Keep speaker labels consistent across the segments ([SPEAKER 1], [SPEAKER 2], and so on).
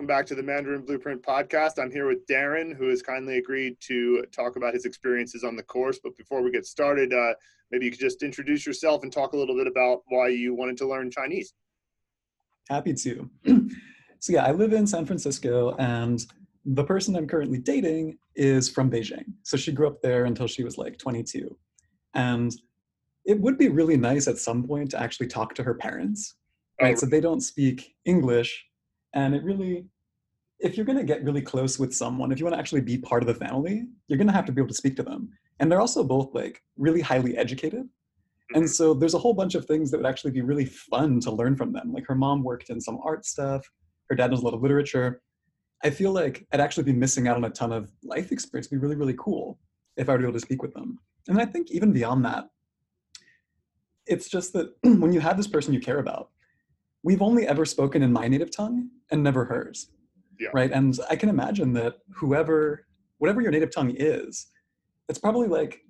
[SPEAKER 1] welcome back to the Mandarin Blueprint podcast. I'm here with Darren, who has kindly agreed to talk about his experiences on the course. But before we get started, uh, maybe you could just introduce yourself and talk a little bit about why you wanted to learn Chinese.
[SPEAKER 2] Happy to. so, yeah, I live in San Francisco, and the person I'm currently dating is from Beijing. So, she grew up there until she was like 22. And it would be really nice at some point to actually talk to her parents, right? Oh. So, they don't speak English and it really, if you're going to get really close with someone, if you want to actually be part of the family, you're going to have to be able to speak to them. And they're also both like really highly educated. And mm-hmm. so there's a whole bunch of things that would actually be really fun to learn from them. Like her mom worked in some art stuff, her dad knows a lot of literature. I feel like I'd actually be missing out on a ton of life experience. It'd be really, really cool if I were able to speak with them. And I think even beyond that, it's just that when you have this person you care about, we've only ever spoken in my native tongue and never hers. Yeah. Right. And I can imagine that whoever, whatever your native tongue is, it's probably like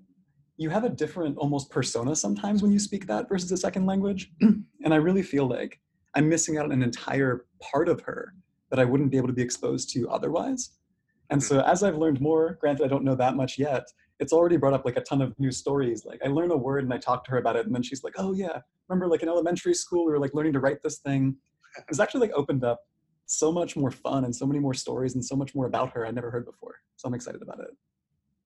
[SPEAKER 2] you have a different almost persona sometimes when you speak that versus a second language. and I really feel like I'm missing out on an entire part of her that I wouldn't be able to be exposed to otherwise. And so mm-hmm. as I've learned more, granted I don't know that much yet, it's already brought up like a ton of new stories. Like I learn a word and I talk to her about it, and then she's like, "Oh yeah, remember like in elementary school we were like learning to write this thing." It's actually like opened up so much more fun and so many more stories and so much more about her I never heard before. So I'm excited about it.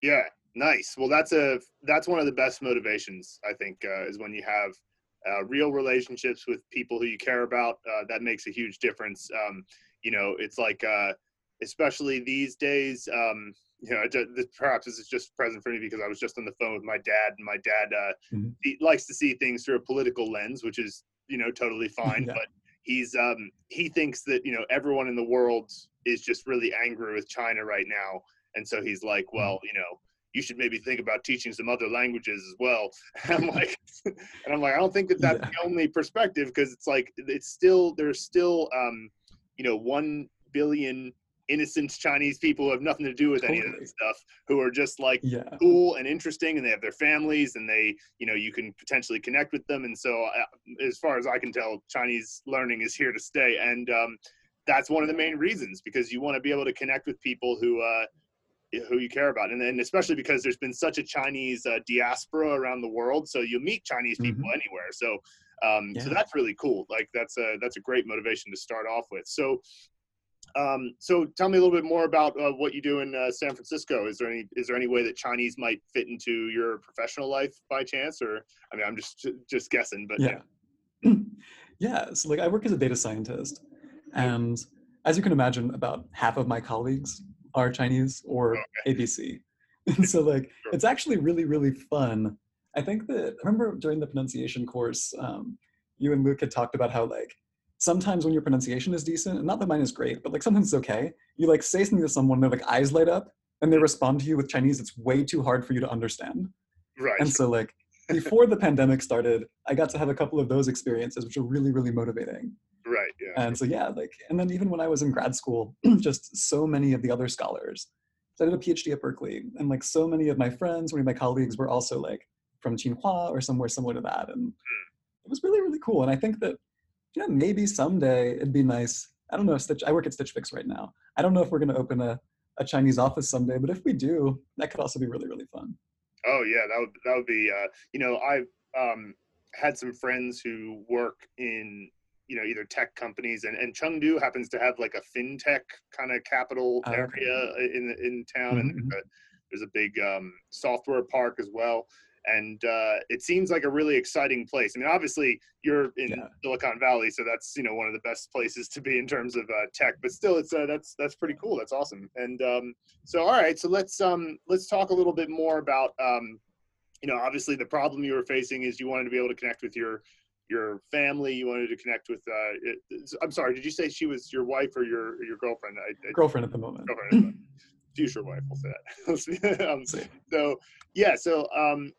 [SPEAKER 1] Yeah, nice. Well, that's a that's one of the best motivations I think uh, is when you have uh, real relationships with people who you care about. Uh, that makes a huge difference. Um, you know, it's like uh, especially these days. Um, you know, just, perhaps this is just present for me because I was just on the phone with my dad, and my dad uh, mm-hmm. he likes to see things through a political lens, which is you know totally fine. yeah. But he's um, he thinks that you know everyone in the world is just really angry with China right now, and so he's like, mm-hmm. well, you know, you should maybe think about teaching some other languages as well. And I'm like, and I'm like, I don't think that that's yeah. the only perspective because it's like it's still there's still um, you know one billion innocent Chinese people who have nothing to do with totally. any of this stuff, who are just like yeah. cool and interesting, and they have their families, and they, you know, you can potentially connect with them. And so, uh, as far as I can tell, Chinese learning is here to stay, and um, that's one of the main reasons because you want to be able to connect with people who. Uh, who you care about and then especially because there's been such a chinese uh, diaspora around the world so you meet chinese people mm-hmm. anywhere so um, yeah. so that's really cool like that's a that's a great motivation to start off with so um, so tell me a little bit more about uh, what you do in uh, San Francisco. Is there any is there any way that Chinese might fit into your professional life by chance, or I mean, I'm just just guessing, but
[SPEAKER 2] yeah, yeah. yeah so like I work as a data scientist, and as you can imagine, about half of my colleagues are Chinese or okay. ABC. And so like sure. it's actually really really fun. I think that I remember during the pronunciation course, um, you and Luke had talked about how like sometimes when your pronunciation is decent, and not that mine is great, but like sometimes it's okay, you like say something to someone, their like eyes light up, and they respond to you with Chinese. It's way too hard for you to understand.
[SPEAKER 1] Right.
[SPEAKER 2] And so like before the pandemic started, I got to have a couple of those experiences, which are really really motivating.
[SPEAKER 1] Right. Yeah.
[SPEAKER 2] And so yeah, like, and then even when I was in grad school, just so many of the other scholars. So I did a PhD at Berkeley, and like so many of my friends, many of my colleagues were also like from Tsinghua or somewhere similar to that, and hmm. it was really really cool. And I think that you know, maybe someday it'd be nice. I don't know. Stitch. I work at Stitch Fix right now. I don't know if we're going to open a, a Chinese office someday, but if we do, that could also be really really fun.
[SPEAKER 1] Oh yeah, that would that would be. Uh, you know, I've um, had some friends who work in you know either tech companies and, and Chengdu happens to have like a fintech kind of capital oh, area in in town mm-hmm. and there's a, there's a big um, software park as well and uh, it seems like a really exciting place. I mean, obviously you're in yeah. Silicon Valley, so that's you know one of the best places to be in terms of uh, tech. But still, it's uh, that's that's pretty cool. That's awesome. And um, so, all right, so let's um, let's talk a little bit more about um, you know, obviously the problem you were facing is you wanted to be able to connect with your your family. You wanted to connect with. Uh, it, I'm sorry, did you say she was your wife or your your girlfriend?
[SPEAKER 2] I, I, girlfriend at the moment. Girlfriend at the moment.
[SPEAKER 1] future wife, we'll say that. um, so yeah, so um,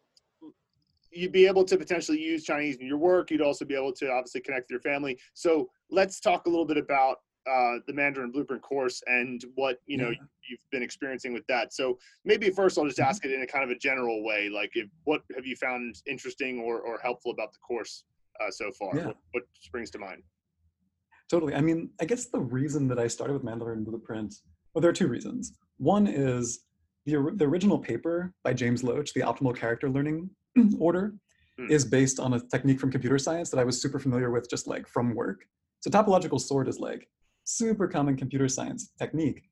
[SPEAKER 1] you'd be able to potentially use Chinese in your work. You'd also be able to obviously connect with your family. So let's talk a little bit about uh, the Mandarin Blueprint course and what you know yeah. you've been experiencing with that. So maybe first I'll just mm-hmm. ask it in a kind of a general way, like if, what have you found interesting or, or helpful about the course uh, so far? Yeah. What, what springs to mind?
[SPEAKER 2] Totally. I mean, I guess the reason that I started with Mandarin Blueprint, well, there are two reasons. One is the, the original paper by James Loach, the optimal character learning order, mm. is based on a technique from computer science that I was super familiar with just like from work. So topological sort is like super common computer science technique.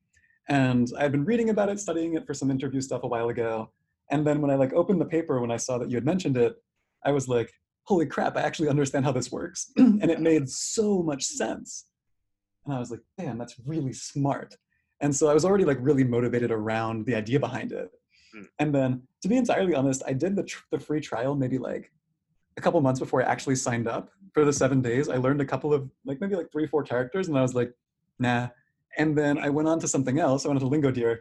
[SPEAKER 2] And I had been reading about it, studying it for some interview stuff a while ago. And then when I like opened the paper, when I saw that you had mentioned it, I was like, holy crap, I actually understand how this works. and it made so much sense. And I was like, damn, that's really smart. And so I was already like really motivated around the idea behind it. Mm. And then to be entirely honest, I did the, tr- the free trial maybe like a couple months before I actually signed up for the seven days. I learned a couple of like maybe like three, four characters, and I was like, nah. And then I went on to something else. I went on to Lingodeer.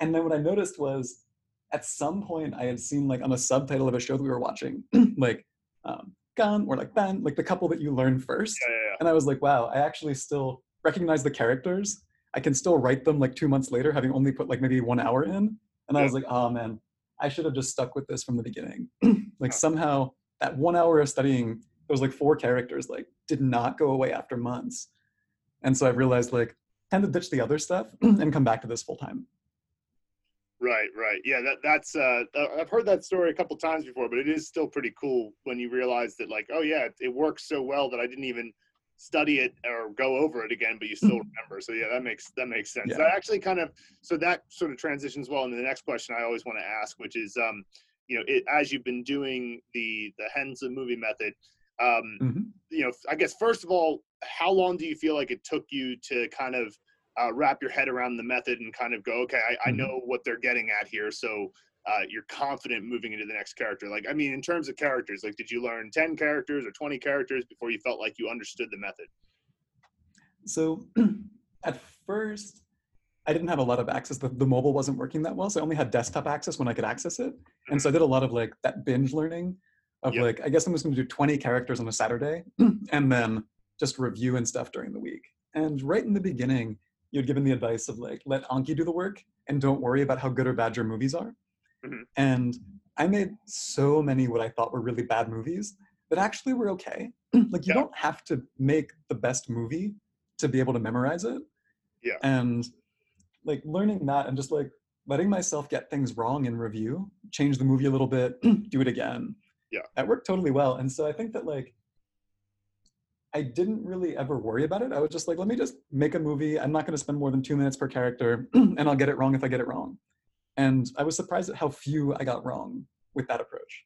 [SPEAKER 2] And then what I noticed was at some point I had seen like on a subtitle of a show that we were watching, like um, Gan or like Ben, like the couple that you learn first.
[SPEAKER 1] Yeah, yeah, yeah.
[SPEAKER 2] And I was like, wow, I actually still recognize the characters. I can still write them like two months later, having only put like maybe one hour in. And I was like, oh man, I should have just stuck with this from the beginning. like somehow that one hour of studying those like four characters like did not go away after months. And so I realized like tend to ditch the other stuff and come back to this full time.
[SPEAKER 1] Right, right. Yeah, that that's uh, uh I've heard that story a couple times before, but it is still pretty cool when you realize that like, oh yeah, it works so well that I didn't even study it or go over it again, but you still remember. So yeah, that makes that makes sense. Yeah. That actually kind of so that sort of transitions well into the next question I always want to ask, which is um, you know, it, as you've been doing the the Hanzi movie method, um, mm-hmm. you know, I guess first of all, how long do you feel like it took you to kind of uh, wrap your head around the method and kind of go, okay, I, I mm-hmm. know what they're getting at here, so uh, you're confident moving into the next character. Like, I mean, in terms of characters, like, did you learn ten characters or twenty characters before you felt like you understood the method?
[SPEAKER 2] So, at first, I didn't have a lot of access. The, the mobile wasn't working that well, so I only had desktop access when I could access it. And so I did a lot of like that binge learning of yep. like, I guess I'm just going to do 20 characters on a Saturday and then just review and stuff during the week. And right in the beginning, you'd given the advice of like, let Anki do the work and don't worry about how good or bad your movies are. Mm-hmm. And I made so many what I thought were really bad movies that actually were okay. like you yeah. don't have to make the best movie to be able to memorize it.
[SPEAKER 1] Yeah.
[SPEAKER 2] And like learning that and just like letting myself get things wrong in review, change the movie a little bit, do it again.
[SPEAKER 1] Yeah.
[SPEAKER 2] That worked totally well. And so I think that like I didn't really ever worry about it. I was just like, let me just make a movie. I'm not going to spend more than two minutes per character, and I'll get it wrong if I get it wrong. And I was surprised at how few I got wrong with that approach.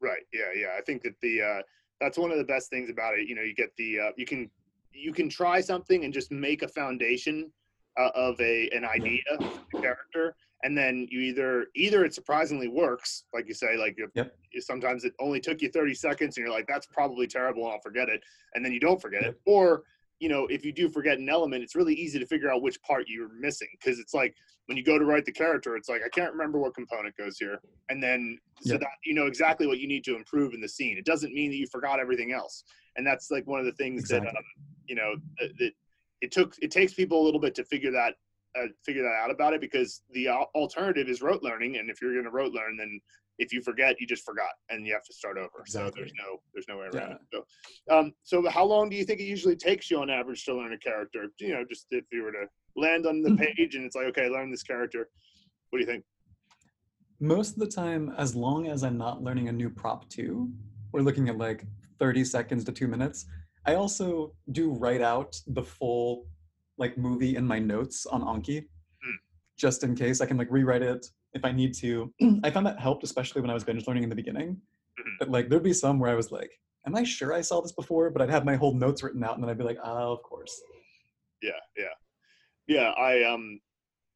[SPEAKER 1] Right. Yeah. Yeah. I think that the uh, that's one of the best things about it. You know, you get the uh, you can you can try something and just make a foundation uh, of a an idea the character and then you either either it surprisingly works like you say like you,
[SPEAKER 2] yep.
[SPEAKER 1] sometimes it only took you 30 seconds and you're like that's probably terrible i'll forget it and then you don't forget it or you know if you do forget an element it's really easy to figure out which part you're missing because it's like when you go to write the character it's like i can't remember what component goes here and then so yep. that you know exactly what you need to improve in the scene it doesn't mean that you forgot everything else and that's like one of the things exactly. that um, you know that, that it took it takes people a little bit to figure that uh, figure that out about it because the alternative is rote learning, and if you're going to rote learn, then if you forget, you just forgot, and you have to start over. Exactly. So there's no there's no way around yeah. it. So, um, so how long do you think it usually takes you on average to learn a character? You know, just if you were to land on the mm-hmm. page and it's like, okay, learn this character. What do you think?
[SPEAKER 2] Most of the time, as long as I'm not learning a new prop too, we're looking at like 30 seconds to two minutes. I also do write out the full like movie in my notes on Anki, mm. just in case I can like rewrite it if I need to. I found that helped, especially when I was binge learning in the beginning. Mm-hmm. But like there'd be some where I was like, "Am I sure I saw this before?" But I'd have my whole notes written out, and then I'd be like, "Oh, of course."
[SPEAKER 1] Yeah, yeah, yeah. I um,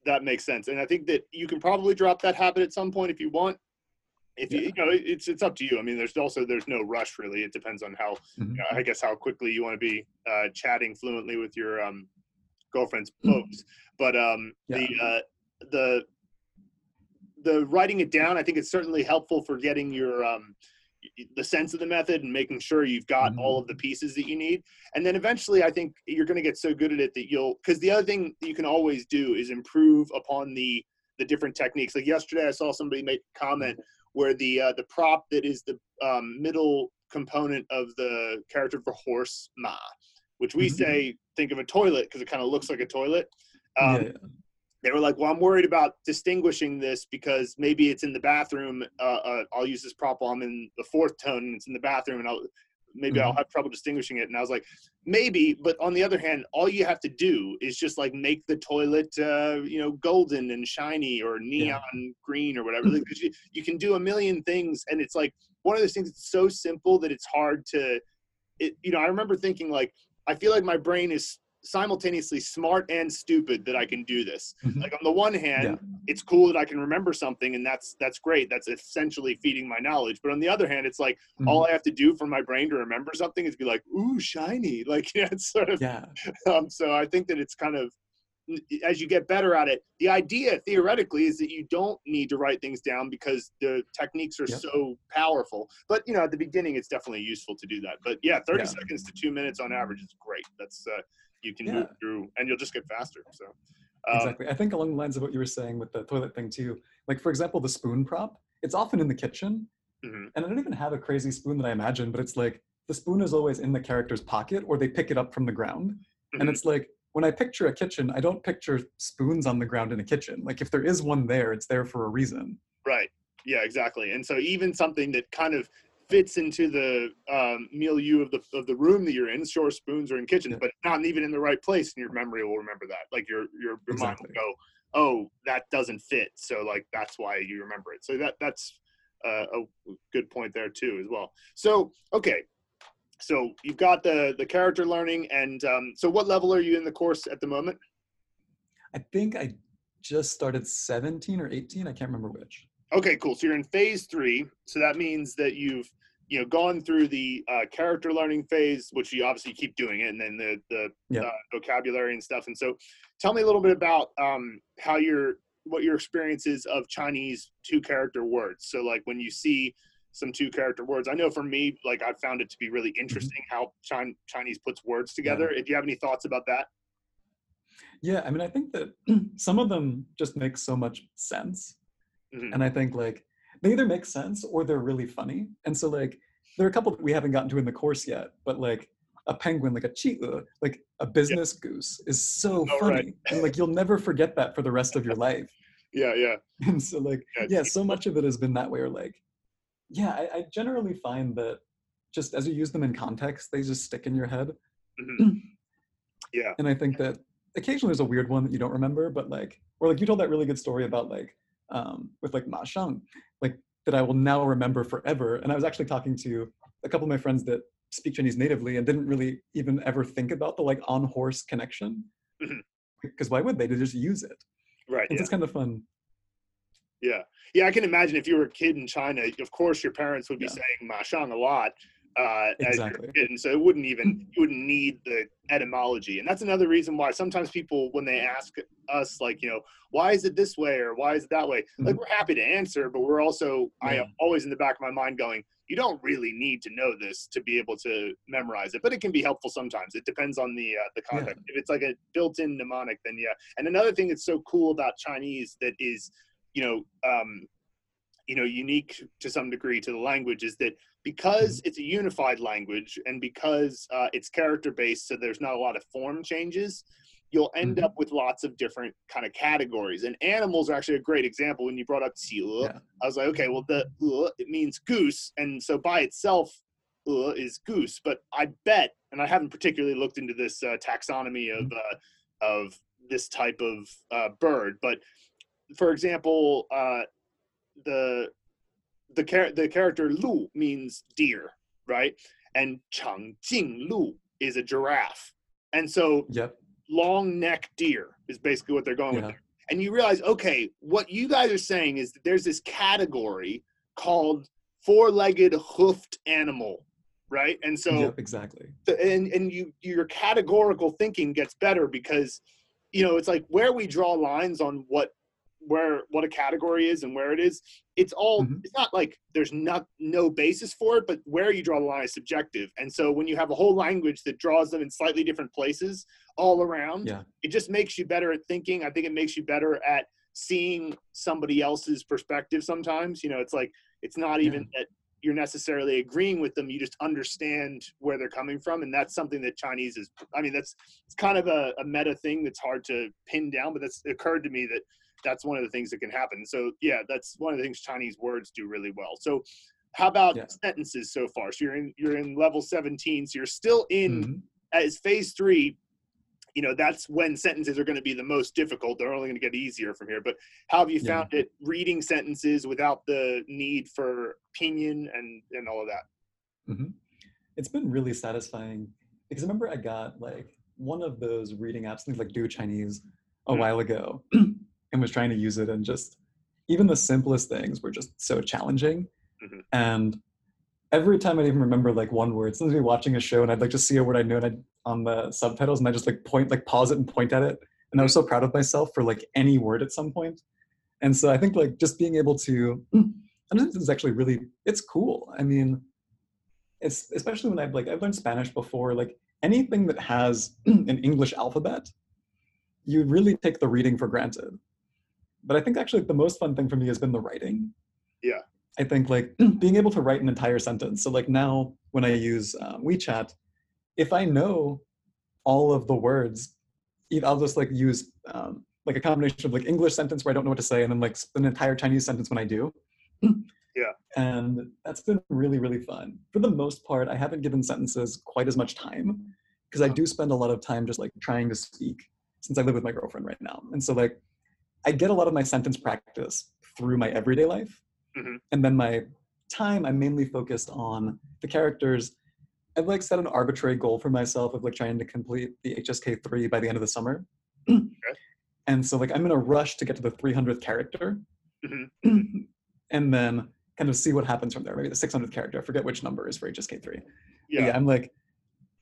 [SPEAKER 1] that makes sense, and I think that you can probably drop that habit at some point if you want if you, you know it's it's up to you i mean there's also there's no rush really it depends on how mm-hmm. uh, i guess how quickly you want to be uh, chatting fluently with your um, girlfriend's folks but um yeah. the uh, the the writing it down i think it's certainly helpful for getting your um the sense of the method and making sure you've got mm-hmm. all of the pieces that you need and then eventually i think you're going to get so good at it that you'll because the other thing you can always do is improve upon the the different techniques like yesterday i saw somebody make a comment where the uh, the prop that is the um, middle component of the character for horse ma which we
[SPEAKER 2] Mhm.
[SPEAKER 1] say think of a toilet because it kind of looks like a toilet. Um,
[SPEAKER 2] yeah, yeah.
[SPEAKER 1] they were like, "Well, I'm worried about distinguishing this because maybe it's in the bathroom. Uh, uh, I'll use this prop while I'm in the fourth tone, and it's in the bathroom, and I'll maybe I'll
[SPEAKER 2] Mhm.
[SPEAKER 1] have trouble distinguishing it." And I was like, "Maybe," but on the other hand, all you have to do is just like make the toilet, uh, you know, golden and shiny or neon green or whatever. Like, you, you can do a million things, and it's like one of those things that's so simple that it's hard to. It, you know, I remember thinking like, I feel like my brain is simultaneously smart and stupid that I can do this.
[SPEAKER 2] Mhm.
[SPEAKER 1] Like on the one hand,
[SPEAKER 2] Yeah.
[SPEAKER 1] it's cool that I can remember something and that's that's great. That's essentially feeding my knowledge. But on the other hand, it's like
[SPEAKER 2] Mhm.
[SPEAKER 1] all I have to do for my brain to remember something is be like, ooh, shiny. Like yeah, it's sort of
[SPEAKER 2] yeah,
[SPEAKER 1] um, so I think that it's kind of as you get better at it, the idea theoretically is that you don't need to write things down because the techniques are
[SPEAKER 2] Yep.
[SPEAKER 1] so powerful. But you know, at the beginning, it's definitely useful to do that. But yeah, 30
[SPEAKER 2] Yeah.
[SPEAKER 1] seconds to two minutes on average is great. That's uh, you can
[SPEAKER 2] Yeah.
[SPEAKER 1] move through, and you'll just get faster. So um,
[SPEAKER 2] exactly. I think along the lines of what you were saying with the toilet thing too. Like for example, the spoon prop. It's often in the kitchen,
[SPEAKER 1] mhm.
[SPEAKER 2] and I don't even have a crazy spoon that I imagine, but it's like the spoon is always in the character's pocket, or they pick it up from the ground. And
[SPEAKER 1] Mhm.
[SPEAKER 2] it's like when I picture a kitchen, I don't picture spoons on the ground in a kitchen. Like if there is one there, it's there for a reason.
[SPEAKER 1] Right. Yeah, exactly. And so even something that kind of fits into the um, milieu of the of the room that you're in, sure, spoons are in kitchens,
[SPEAKER 2] Yeah.
[SPEAKER 1] but not even in the right place, and your memory will remember that. Like your your, your mind will go, oh, that doesn't fit, so like that's why you remember it. So that that's uh, a good point there too, as well. So okay. So you've got the the character learning, and um, so what level are you in the course at the moment?
[SPEAKER 2] I think I just started 17 or 18. I can't remember which.
[SPEAKER 1] Okay, cool. So you're in phase three. So that means that you've you know gone through the uh, character learning phase, which you obviously keep doing it, and then the the
[SPEAKER 2] Yeah.
[SPEAKER 1] uh, vocabulary and stuff. And so, tell me a little bit about um, how your what your experience is of Chinese two character words. So like when you see some two character words, I know for me, like I found it to be really interesting how Chin- Chinese puts words together. If you have any thoughts about that,
[SPEAKER 2] Yeah, I mean, I think that some of them just make so much sense.
[SPEAKER 1] Mhm.
[SPEAKER 2] And I think like they either make sense or they're really funny. And so like there are a couple that we haven't gotten to in the course yet, but like a penguin, like a cheetah, like a business goose is so
[SPEAKER 1] Oh,
[SPEAKER 2] funny.
[SPEAKER 1] right.
[SPEAKER 2] And like you'll never forget that for the rest of your life.
[SPEAKER 1] yeah, yeah,
[SPEAKER 2] And so like
[SPEAKER 1] Yeah,
[SPEAKER 2] yeah, so much of it has been that way or like yeah, I, I generally find that just as you use them in context, they just stick in your head.
[SPEAKER 1] Mhm. yeah,
[SPEAKER 2] And I think that occasionally there's a weird one that you don't remember, but like, or like you told that really good story about like, um, with like Ma Shang, like that I will now remember forever. And I was actually talking to a couple of my friends that speak Chinese natively and didn't really even ever think about the like on horse connection. Because why would they? They just use it.
[SPEAKER 1] right.
[SPEAKER 2] It's
[SPEAKER 1] Yeah.
[SPEAKER 2] just kind of fun.
[SPEAKER 1] Yeah, yeah, I can imagine if you were a kid in China, of course your parents would be
[SPEAKER 2] Yeah.
[SPEAKER 1] saying "ma shang" a lot. Uh,
[SPEAKER 2] Exactly.
[SPEAKER 1] kid, and so it wouldn't even you wouldn't need the etymology, and that's another reason why sometimes people when they ask us like you know why is it this way or why is it that way, like
[SPEAKER 2] Mhm.
[SPEAKER 1] we're happy to answer, but we're also I am always in the back of my mind going you don't really need to know this to be able to memorize it, but it can be helpful sometimes. It depends on the uh, the context. If it's like a built-in mnemonic, then yeah. And another thing that's so cool about Chinese that is, you know um, you know unique to some degree to the language is that because it's a unified language and because uh, it's character based so there's not a lot of form changes you'll end
[SPEAKER 2] mm-hmm.
[SPEAKER 1] up with lots of different kind of categories and animals are actually a great example when you brought up seal
[SPEAKER 2] yeah.
[SPEAKER 1] i was like okay well the uh, it means goose and so by itself uh, is goose but i bet and i haven't particularly looked into this uh, taxonomy of mm-hmm. uh, of this type of uh, bird but for example, uh, the the char- the character Lu means deer, right? And Chang Jing Lu is a giraffe, and so
[SPEAKER 2] Yep.
[SPEAKER 1] long neck deer is basically what they're going
[SPEAKER 2] Yeah.
[SPEAKER 1] with. There. And you realize, okay, what you guys are saying is that there's this category called four-legged hoofed animal, right? And so
[SPEAKER 2] yep. Exactly.
[SPEAKER 1] the- and and you your categorical thinking gets better because you know it's like where we draw lines on what where what a category is and where it is it's all
[SPEAKER 2] Mhm.
[SPEAKER 1] it's not like there's not no basis for it but where you draw the line is subjective and so when you have a whole language that draws them in slightly different places all around
[SPEAKER 2] Yeah.
[SPEAKER 1] it just makes you better at thinking i think it makes you better at seeing somebody else's perspective sometimes you know it's like it's not even that you're necessarily agreeing with them. You just understand where they're coming from, and that's something that Chinese is. I mean, that's it's kind of a, a meta thing that's hard to pin down, but that's occurred to me that that's one of the things that can happen. So yeah, that's one of the things Chinese words do really well. So how about yeah. sentences so far? So you're in you're in level 17, so you're still in mm-hmm. as phase three. You know that's when sentences are going to be the most difficult. They're only going to get easier from here. But how have you found yeah. it reading sentences without the need for pinyin and and all of that?
[SPEAKER 2] Mm-hmm. It's been really satisfying because I remember I got like one of those reading apps, things like Du Chinese, a mm-hmm. while ago, and was trying to use it and just even the simplest things were just so challenging. Mm-hmm. and every time i'd even remember like one word sometimes be watching a show and i'd like just see a word i know and I'd, on the subtitles and i just like point like pause it and point at it. And i was so proud of myself for like any word at some point. And so i think like just being able to i think this is actually really it's cool. I mean it's especially when i've like i've learned spanish before like anything that has an english alphabet you really take the reading for granted but I think actually the most fun thing for me has been the writing.
[SPEAKER 1] Yeah.
[SPEAKER 2] I think like being able to write an entire sentence. So like now when I use uh, WeChat, if I know all of the words, I'll just like use um, like a combination of like English sentence where I don't know what to say, and then like an entire Chinese sentence when I do.
[SPEAKER 1] Yeah.
[SPEAKER 2] And that's been really really fun. For the most part, I haven't given sentences quite as much time because I do spend a lot of time just like trying to speak since I live with my girlfriend right now, and so like I get a lot of my sentence practice through my everyday life. Mm-hmm. And then my time, I'm mainly focused on the characters. I've like set an arbitrary goal for myself of like trying to complete the HSK three by the end of the summer. Okay. And so like I'm in a rush to get to the 300th character, mm-hmm. and then kind of see what happens from there. Maybe the 600th character. I forget which number is for HSK three. Yeah. yeah, I'm like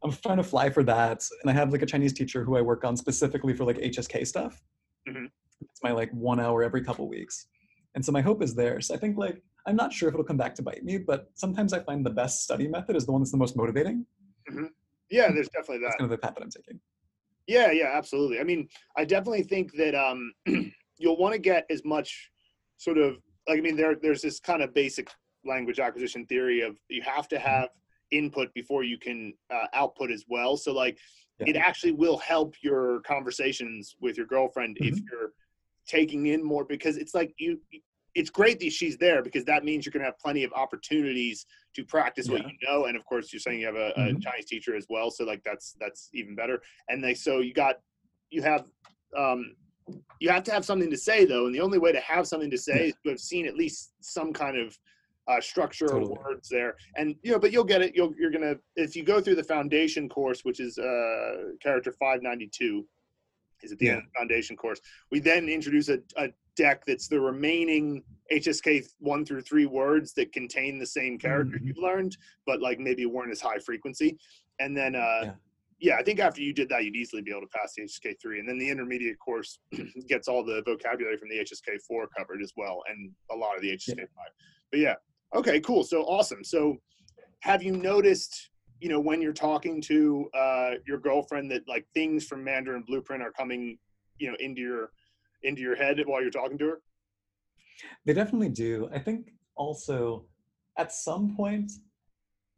[SPEAKER 2] I'm trying to fly for that, and I have like a Chinese teacher who I work on specifically for like HSK stuff. Mm-hmm it's my like one hour every couple weeks and so my hope is there so i think like i'm not sure if it'll come back to bite me but sometimes i find the best study method is the one that's the most motivating
[SPEAKER 1] mm-hmm. yeah there's definitely that
[SPEAKER 2] that's kind of the path that i'm taking
[SPEAKER 1] yeah yeah absolutely i mean i definitely think that um you'll want to get as much sort of like i mean there there's this kind of basic language acquisition theory of you have to mm-hmm. have input before you can uh, output as well so like yeah. it actually will help your conversations with your girlfriend mm-hmm. if you're taking in more because it's like you it's great that she's there because that means you're going to have plenty of opportunities to practice yeah. what you know and of course you're saying you have a, mm-hmm. chinese teacher as well so like that's that's even better and they so you got you have um you have to have something to say though and the only way to have something to say yeah. is to have seen at least some kind of uh, structure totally. or words there and you know but you'll get it you'll you're gonna if you go through the foundation course which is uh character 592 is at the yeah. end of the foundation course. We then introduce a, a, deck that's the remaining HSK one through three words that contain the same character mm-hmm. you've learned, but like maybe weren't as high frequency. And then, uh, yeah. yeah. I think after you did that, you'd easily be able to pass the HSK three. And then the intermediate course gets all the vocabulary from the HSK four covered as well, and a lot of the HSK yeah. five. But yeah, okay, cool. So awesome. So have you noticed you know when you're talking to uh, your girlfriend that like things from Mandarin Blueprint are coming you know into your into your head while you're talking to her?
[SPEAKER 2] They definitely do. I think also at some point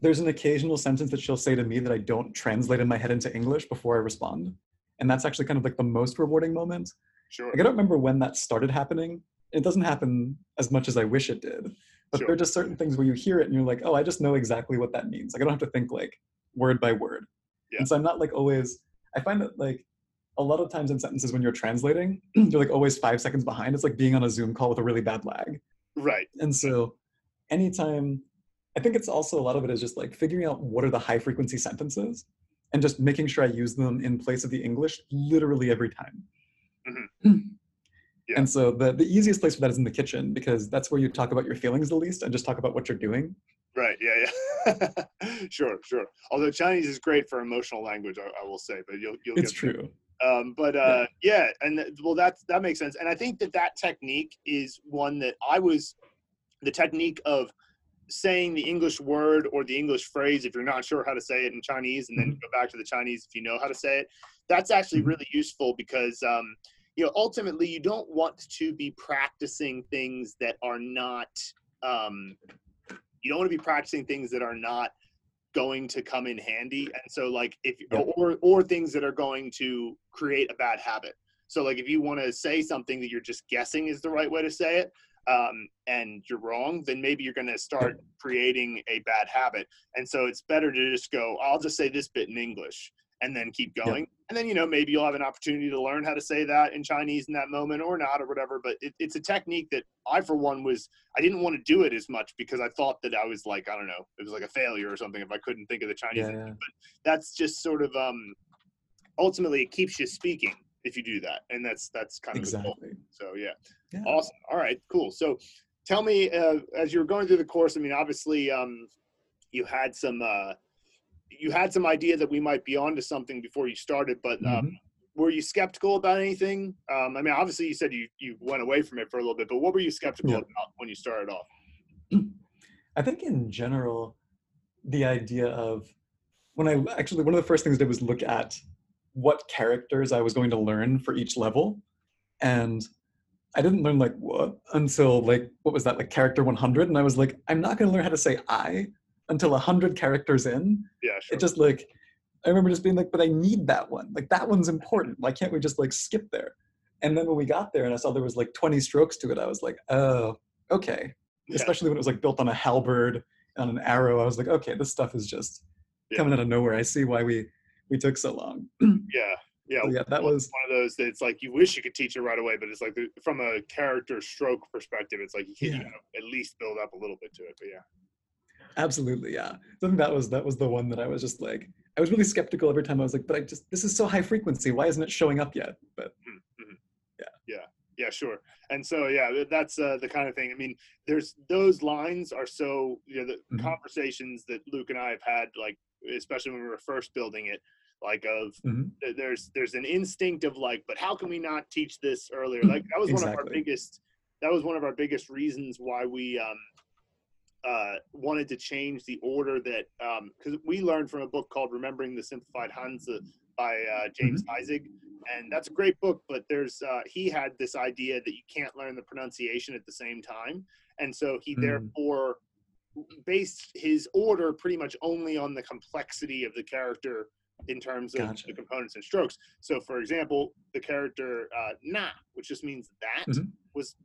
[SPEAKER 2] there's an occasional sentence that she'll say to me that I don't translate in my head into English before I respond. And that's actually kind of like the most rewarding moment.
[SPEAKER 1] Sure.
[SPEAKER 2] Like, I don't remember when that started happening. It doesn't happen as much as I wish it did. But sure. there are just certain things where you hear it and you're like, oh, I just know exactly what that means. Like I don't have to think like word by word. Yeah. And so I'm not like always. I find that like a lot of times in sentences when you're translating, you're like always five seconds behind. It's like being on a Zoom call with a really bad lag.
[SPEAKER 1] Right.
[SPEAKER 2] And so anytime, I think it's also a lot of it is just like figuring out what are the high frequency sentences and just making sure I use them in place of the English literally every time. Mm-hmm. Yeah. And so the, the easiest place for that is in the kitchen because that's where you talk about your feelings the least and just talk about what you're doing.
[SPEAKER 1] Right. Yeah. Yeah. sure. Sure. Although Chinese is great for emotional language, I, I will say, but you'll you'll.
[SPEAKER 2] It's true.
[SPEAKER 1] Um, but uh, yeah. yeah, and th- well, that's that makes sense, and I think that that technique is one that I was, the technique of saying the English word or the English phrase if you're not sure how to say it in Chinese, and then mm-hmm. go back to the Chinese if you know how to say it. That's actually mm-hmm. really useful because um, you know ultimately you don't want to be practicing things that are not um, you don't want to be practicing things that are not going to come in handy. And so like if or or things that are going to create a bad habit. So like if you want to say something that you're just guessing is the right way to say it um, and you're wrong then maybe you're going to start creating a bad habit. And so it's better to just go i'll just say this bit in english and then keep going and then you know maybe you'll have an opportunity to learn how to say that in chinese in that moment or not or whatever but it, it's a technique that i for one was i didn't want to do it as much because i thought that i was like i don't know it was like a failure or something if i couldn't think of the chinese
[SPEAKER 2] Yeah, yeah.
[SPEAKER 1] that's just sort of um ultimately it keeps you speaking if you do that and that's that's kind of the goal.
[SPEAKER 2] Exactly.
[SPEAKER 1] so yeah
[SPEAKER 2] Yeah.
[SPEAKER 1] awesome all right cool so tell me uh, as you were going through the course i mean obviously um you had some uh you had some idea that we might be onto something before you started but um
[SPEAKER 2] Mhm.
[SPEAKER 1] were you skeptical about anything um i mean obviously you said you you went away from it for a little bit but what were you skeptical
[SPEAKER 2] Yeah.
[SPEAKER 1] about when you started off
[SPEAKER 2] I think in general, the idea of when I actually one of the first things I did was look at what characters I was going to learn for each level, and I didn't learn like what until like what was that like character 100, and I was like I'm not going to learn how to say I until 100 characters in.
[SPEAKER 1] yeah sure
[SPEAKER 2] It just like I remember just being like, but I need that one. Like that one's important. Why can't we just like skip there? And then when we got there and I saw there was like 20 strokes to it, I was like, oh, okay
[SPEAKER 1] Yeah.
[SPEAKER 2] especially when it was like built on a halberd on an arrow i was like okay this stuff is just
[SPEAKER 1] Yeah.
[SPEAKER 2] coming out of nowhere i see why we we took so long
[SPEAKER 1] yeah yeah
[SPEAKER 2] So yeah that
[SPEAKER 1] one-
[SPEAKER 2] was
[SPEAKER 1] one of those that's like you wish you could teach it right away, but it's like the, from a character stroke perspective, it's like you can you
[SPEAKER 2] Yeah.
[SPEAKER 1] gotta at least build up a little bit to it. But yeah,
[SPEAKER 2] absolutely yeah i think that was that was the one that i was just like i was really skeptical every time i was like but i just this is so high frequency why isn't it showing up yet but
[SPEAKER 1] yeah, yeah, yeah, sure. And so yeah, that's uh, the kind of thing. I mean, there's those lines are so you know the
[SPEAKER 2] Mhm.
[SPEAKER 1] conversations that Luke and I have had, like especially when we were first building it, like of
[SPEAKER 2] Mhm.
[SPEAKER 1] there's there's an instinct of like, but how can we not teach this earlier? Like that was one of our biggest that was one of our biggest reasons why we um uh wanted to change the order that um because we learned from a book called Remembering the Simplified Hanzi by uh, James Heisig and that's a great book but there's uh he had this idea that you can't learn the pronunciation at the same time and so he
[SPEAKER 2] Mm.
[SPEAKER 1] therefore based his order pretty much only on the complexity of the character in terms of
[SPEAKER 2] Gotcha.
[SPEAKER 1] the components and strokes. So, for example, the character uh, na, which just means that,
[SPEAKER 2] Mhm.
[SPEAKER 1] was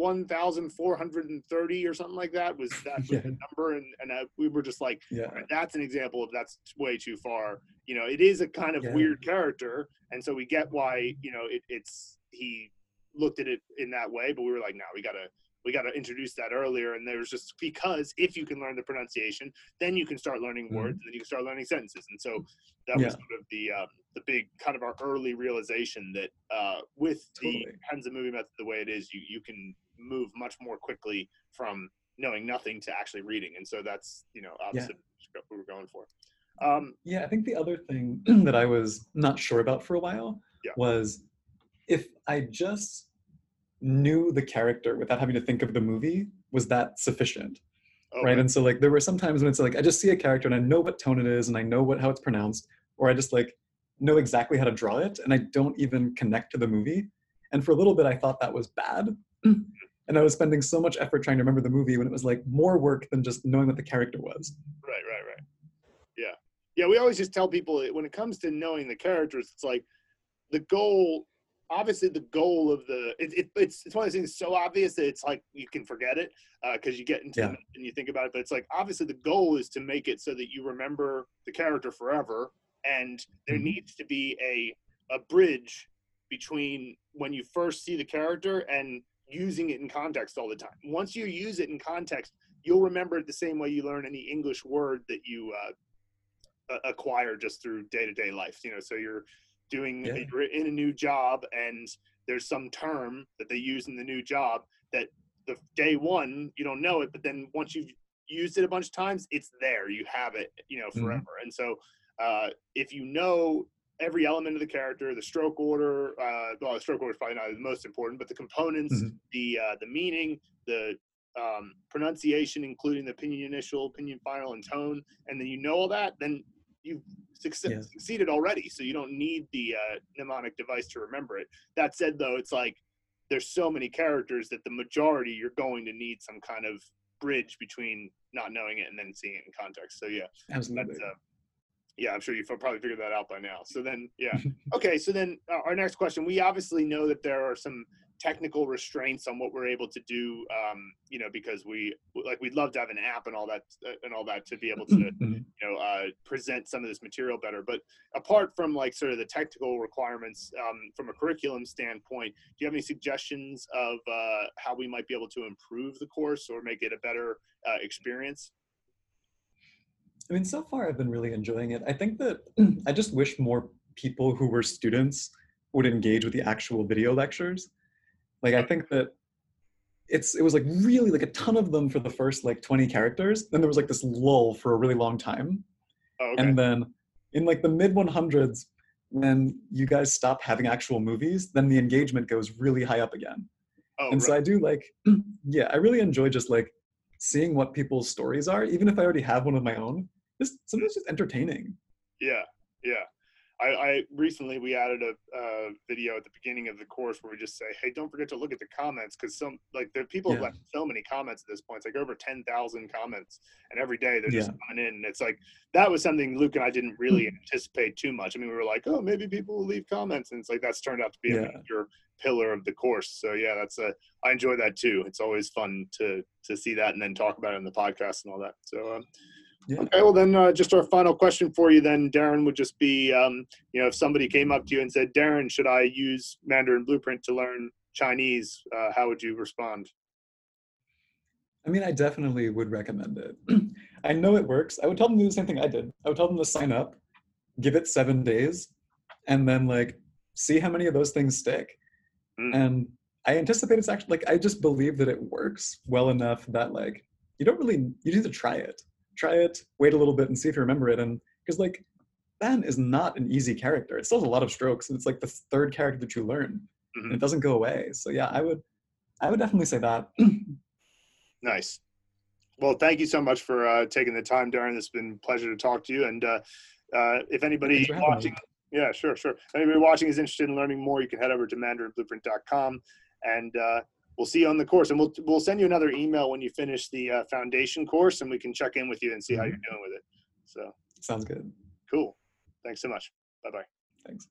[SPEAKER 1] 1,430 or something like that. Was that was
[SPEAKER 2] Yeah.
[SPEAKER 1] the number? And, and uh, we were just like,
[SPEAKER 2] yeah
[SPEAKER 1] "Alright, that's an example of that's way too far. You know, it is a kind of
[SPEAKER 2] Yeah.
[SPEAKER 1] weird character, and so we get why you know it, it's he looked at it in that way, but we were like, no, we gotta we gotta introduce that earlier. And there was just because if you can learn the pronunciation, then you can start learning
[SPEAKER 2] Mhm.
[SPEAKER 1] words, and then you can start learning sentences. And so that was sort of the um, the big kind of our early realization that uh, with the
[SPEAKER 2] Totally.
[SPEAKER 1] Hanzi movie method the way it is, you you can move much more quickly from knowing nothing to actually reading. And so that's you know obviously what we're going for. Um,
[SPEAKER 2] Yeah, I think the other thing that I was not sure about for a while
[SPEAKER 1] Yeah.
[SPEAKER 2] was if I just knew the character without having to think of the movie, was that sufficient?
[SPEAKER 1] oh,
[SPEAKER 2] Right. And so like there were some times when it's like I just see a character and I know what tone it is and I know what how it's pronounced, or I just like know exactly how to draw it and I don't even connect to the movie. And for a little bit I thought that was bad. And I was spending so much effort trying to remember the movie when it was like more work than just knowing what the character was.
[SPEAKER 1] Right, right, right. Yeah. Yeah, we always just tell people when it comes to knowing the characters, it's like the goal obviously the goal of the it, it, it's it's one of those things so obvious that it's like you can forget it because you get into
[SPEAKER 2] Yeah.
[SPEAKER 1] minute and you think about it but it's like obviously the goal is to make it so that you remember the character forever and there
[SPEAKER 2] Mhm.
[SPEAKER 1] needs to be a a bridge between when you first see the character and using it in context all the time once you use it in context you'll remember it the same way you learn any english word that you uh, acquire just through day-to-day life you know so you're doing
[SPEAKER 2] Yeah.
[SPEAKER 1] you're in a new job and there's some term that they use in the new job that the day one you don't know it but then once you've used it a bunch of times it's there you have it you know
[SPEAKER 2] Mhm.
[SPEAKER 1] forever and so uh, if you know every element of the character the stroke order uh, well the stroke order is probably not the most important but the components
[SPEAKER 2] Mhm.
[SPEAKER 1] the uh, the meaning the um, pronunciation including the pinyin initial pinyin final and tone and then you know all that then you've succe-
[SPEAKER 2] Yeah.
[SPEAKER 1] succeeded already so you don't need the uh, mnemonic device to remember it that said though it's like there's so many characters that the majority you're going to need some kind of bridge between not knowing it and then seeing it in context. So yeah,
[SPEAKER 2] Absolutely.
[SPEAKER 1] that's, uh, yeah, I'm sure you've probably figured that out by now. So then, yeah. Okay, so then uh, our next question. We obviously know that there are some technical restraints on what we're able to do, um, you know, because we like we'd love to have an app and all that uh, and all that to be able to,
[SPEAKER 2] Mhm.
[SPEAKER 1] you know, uh, present some of this material better. But apart from like sort of the technical requirements um, from a curriculum standpoint, do you have any suggestions of uh, how we might be able to improve the course or make it a better uh, experience?
[SPEAKER 2] I mean, so far I've been really enjoying it. I think that mm. I just wish more people who were students would engage with the actual video lectures. Like, I think that it's it was like really like a ton of them for the first like 20 characters. Then there was like this lull for a really long time.
[SPEAKER 1] Oh, okay.
[SPEAKER 2] And then in like the mid 100s, when you guys stop having actual movies, then the engagement goes really high up again.
[SPEAKER 1] oh,
[SPEAKER 2] and so. I do like, yeah, I really enjoy just like seeing what people's stories are, even if I already have one of my own. Just sometimes just entertaining.
[SPEAKER 1] Yeah, yeah. I, I recently we added a uh, video at the beginning of the course where we just say, "Hey, don't forget to look at the comments because some like the people have left so many comments at this point. It's like over ten thousand comments, and every day they're just
[SPEAKER 2] Yeah.
[SPEAKER 1] coming in. And it's like that was something Luke and I didn't really
[SPEAKER 2] Hmm.
[SPEAKER 1] anticipate too much. I mean, we were like, "Oh, maybe people will leave comments," and it's like that's turned out to be a major pillar of the course. So yeah, that's a I enjoy that too. It's always fun to to see that and then talk about it in the podcast and all that. So. Um,
[SPEAKER 2] Yeah.
[SPEAKER 1] Okay, well then, uh, just our final question for you then, Darren, would just be, um, you know, if somebody came up to you and said, Darren, should I use Mandarin Blueprint to learn Chinese? Uh, how would you respond?
[SPEAKER 2] I mean, I definitely would recommend it. I know it works. I would tell them to do the same thing I did. I would tell them to sign up, give it seven days, and then like see how many of those things stick.
[SPEAKER 1] Mm.
[SPEAKER 2] And I anticipate it's actually like I just believe that it works well enough that like you don't really you need to try it. Try it, wait a little bit and see if you remember it. And because like Ban is not an easy character. It still has a lot of strokes. And it's like the third character that you learn. And
[SPEAKER 1] Mhm.
[SPEAKER 2] it doesn't go away. So yeah, I would I would definitely say that.
[SPEAKER 1] Nice. Well, thank you so much for uh, taking the time, Darren. It's been a pleasure to talk to you. And uh, uh, if anybody
[SPEAKER 2] having me.
[SPEAKER 1] watching, yeah, sure, sure. If anybody watching is interested in learning more, you can head over to mandarinblueprint.com and uh, we'll see you on the course. And we'll, we'll send you another email when you finish the uh, foundation course and we can check in with you and see how you're doing with it. So
[SPEAKER 2] Sounds good.
[SPEAKER 1] cool. Thanks so much. Bye bye.
[SPEAKER 2] Thanks.